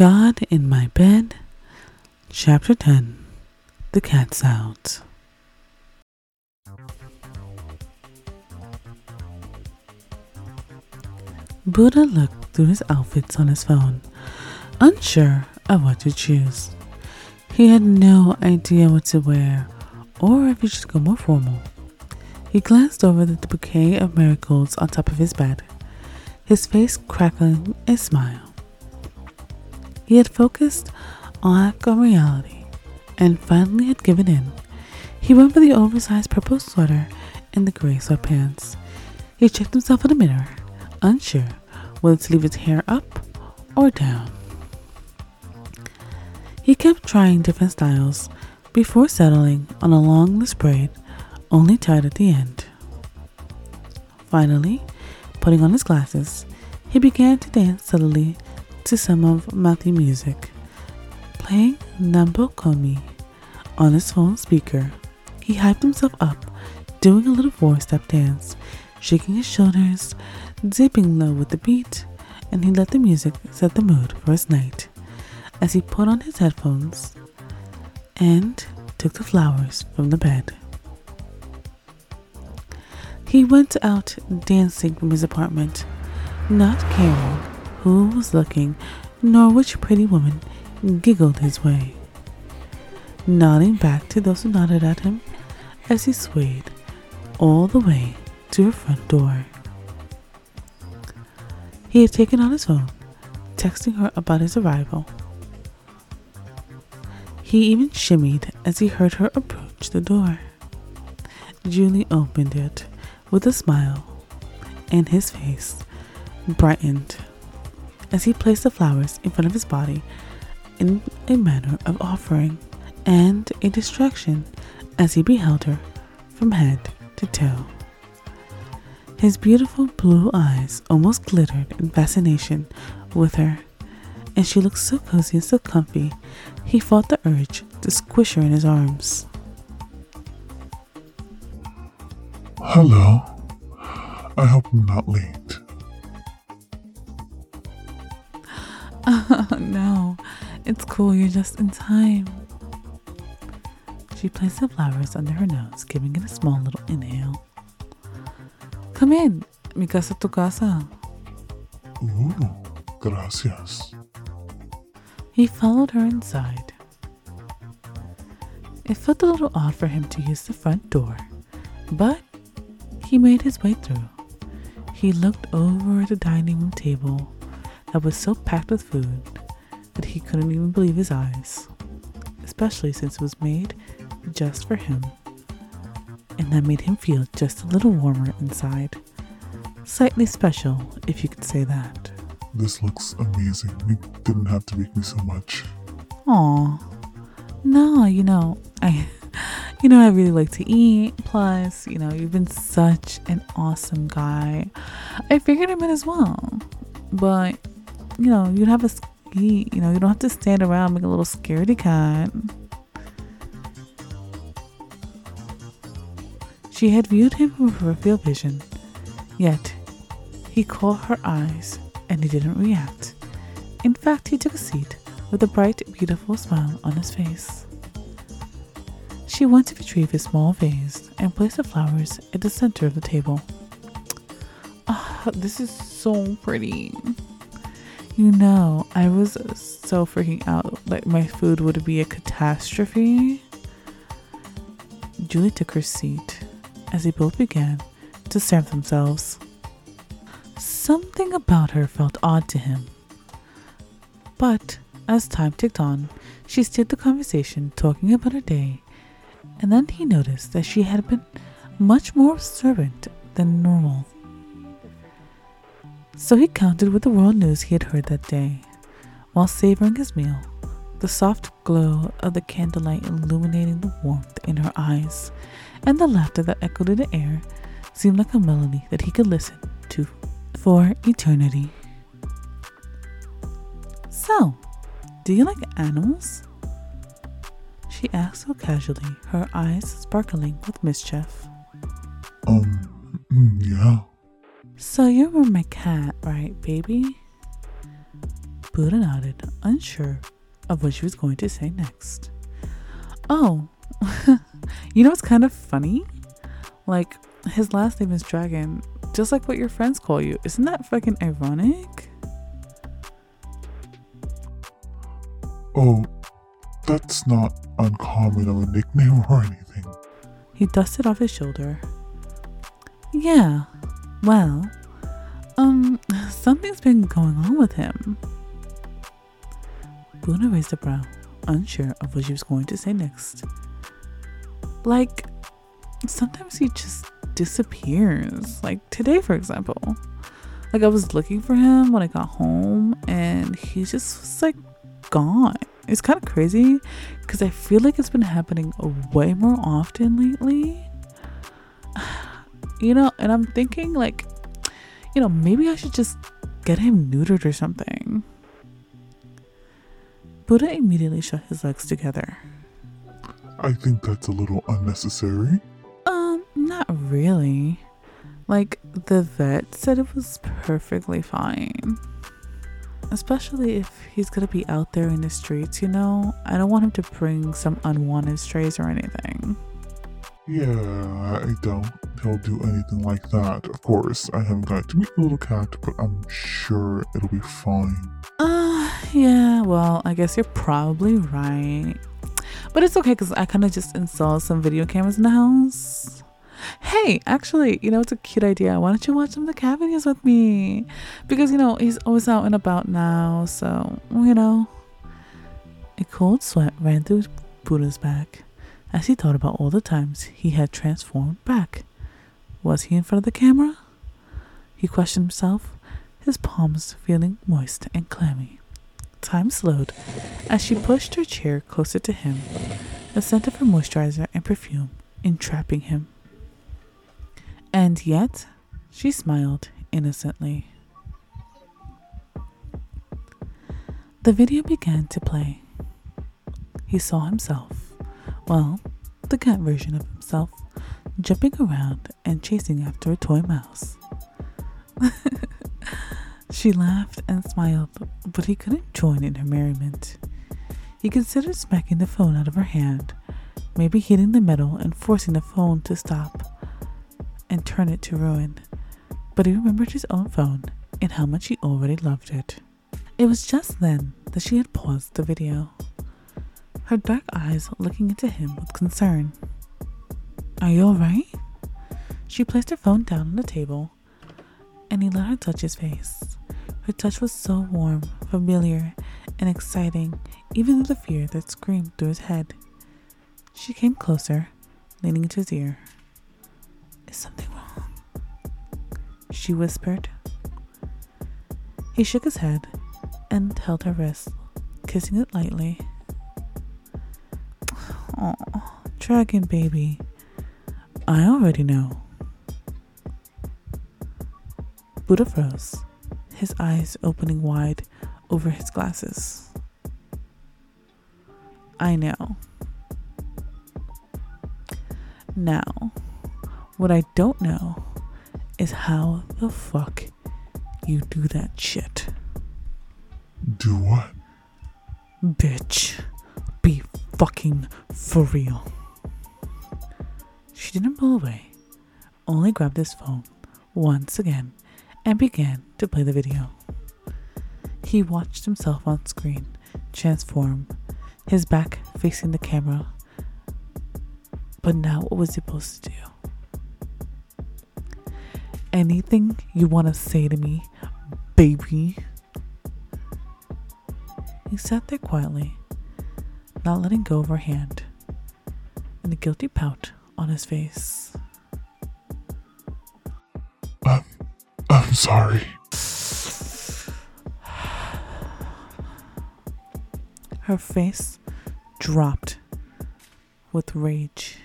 God in My Bed, Chapter 10 The Cat's Out. Buddha looked through his outfits on his phone, unsure of what to choose. He had no idea what to wear or if he should go more formal. He glanced over the bouquet of marigolds on top of his bed, his face crackling a smile. He had focused on reality and finally had given in. He went for the oversized purple sweater and the gray sweatpants. He checked himself in the mirror, unsure whether to leave his hair up or down. He kept trying different styles before settling on a long loose braid only tied at the end. Finally, putting on his glasses, he began to dance subtly to some of Matthew music. Playing Nambo Komi on his phone speaker, he hyped himself up, doing a little four step dance, shaking his shoulders, dipping low with the beat, and he let the music set the mood for his night as he put on his headphones and took the flowers from the bed. He went out dancing from his apartment, not caring who was looking nor which pretty woman giggled his way, nodding back to those who nodded at him as he swayed all the way to her front door. He had taken out his phone, texting her about his arrival. He even shimmied as he heard her approach the door. Julie opened it with a smile, and his face brightened as he placed the flowers in front of his body in a manner of offering and a distraction as he beheld her from head to toe. His beautiful blue eyes almost glittered in fascination with her, and she looked so cozy and so comfy, he fought the urge to squish her in his arms. Hello. I hope I'm not late. No, it's cool, you're just in time. She placed the flowers under her nose, giving it a small little inhale. Come in, mi casa tu casa. Ooh, gracias. He followed her inside. It felt a little odd for him to use the front door, but he made his way through. He looked over at the dining room table that was so packed with food that he couldn't even believe his eyes, especially since it was made just for him. And that made him feel just a little warmer inside. Slightly special, if you could say that. This looks amazing. You didn't have to make me so much. Aw. No, you know, I you know I really like to eat. Plus, you know, you've been such an awesome guy. I figured I might as well. But, you know, you'd have a ski, you know, you don't have to stand around like a little scaredy cat. She had viewed him from peripheral vision, yet he caught her eyes and he didn't react. In fact, he took a seat with a bright, beautiful smile on his face. She went to retrieve his small vase and place the flowers at the center of the table. Ah, this is so pretty. You know, I was so freaking out. Like, my food would be a catastrophe. Julie took her seat as they both began to serve themselves. Something about her felt odd to him. But as time ticked on, she steered the conversation talking about her day, and then he noticed that she had been much more observant than normal. So he counted with the world news he had heard that day, while savoring his meal, the soft glow of the candlelight illuminating the warmth in her eyes, and the laughter that echoed in the air seemed like a melody that he could listen to for eternity. So, do you like animals? She asked so casually, her eyes sparkling with mischief. So you were my cat, right, baby? Buddha nodded, unsure of what she was going to say next. Oh, you know what's kind of funny? Like, his last name is Dragon, just like what your friends call you. Isn't that fucking ironic? Oh, that's not uncommon of a nickname or anything. He dusted off his shoulder. Yeah, well, um, something's been going on with him. Buddha raised a brow, unsure of what she was going to say next. Like, sometimes he just disappears. Like today, for example. Like I was looking for him when I got home, and he just was like gone. It's kind of crazy because I feel like it's been happening way more often lately. You know, and I'm thinking like, you know, maybe I should just get him neutered or something. Buddha immediately shut his legs together. I think that's a little unnecessary. Um, not really. Like, the vet said it was perfectly fine. Especially if he's gonna be out there in the streets, you know? I don't want him to bring some unwanted strays or anything. Yeah, I don't. He'll do anything like that. Of course, I haven't got to meet the little cat, but I'm sure it'll be fine. Uh, yeah, well, I guess you're probably right. But it's okay because I kind of just installed some video cameras in the house. Hey, actually, you know, it's a cute idea. Why don't you watch some of the cat videos with me? Because, you know, he's always out and about now, so, you know. A cold sweat ran through Buddha's back as he thought about all the times he had transformed back. Was he in front of the camera? He questioned himself, his palms feeling moist and clammy. Time slowed as she pushed her chair closer to him, the scent of her moisturizer and perfume entrapping him. And yet, she smiled innocently. The video began to play. He saw himself, well, the cat version of himself, jumping around and chasing after a toy mouse. she laughed and smiled, but he couldn't join in her merriment. He considered smacking the phone out of her hand, maybe hitting the metal and forcing the phone to stop and turn it to ruin. But he remembered his own phone and how much he already loved it. It was just then that she had paused the video, her dark eyes looking into him with concern. Are you alright? She placed her phone down on the table and he let her touch his face. Her touch was so warm, familiar, and exciting, even though the fear that screamed through his head. She came closer, leaning into his ear. Is something wrong? She whispered. He shook his head and held her wrist, kissing it lightly. Oh, dragon baby. I already know. Buddha froze, his eyes opening wide over his glasses. I know. Now, what I don't know is how the fuck you do that shit. Do what? Bitch, be fucking for real. She didn't pull away, only grabbed his phone once again and began to play the video. He watched himself on screen transform, his back facing the camera. But now, what was he supposed to do? Anything you want to say to me, baby? He sat there quietly, not letting go of her hand, and a guilty pout on his face. I'm, I'm sorry. Her face dropped with rage.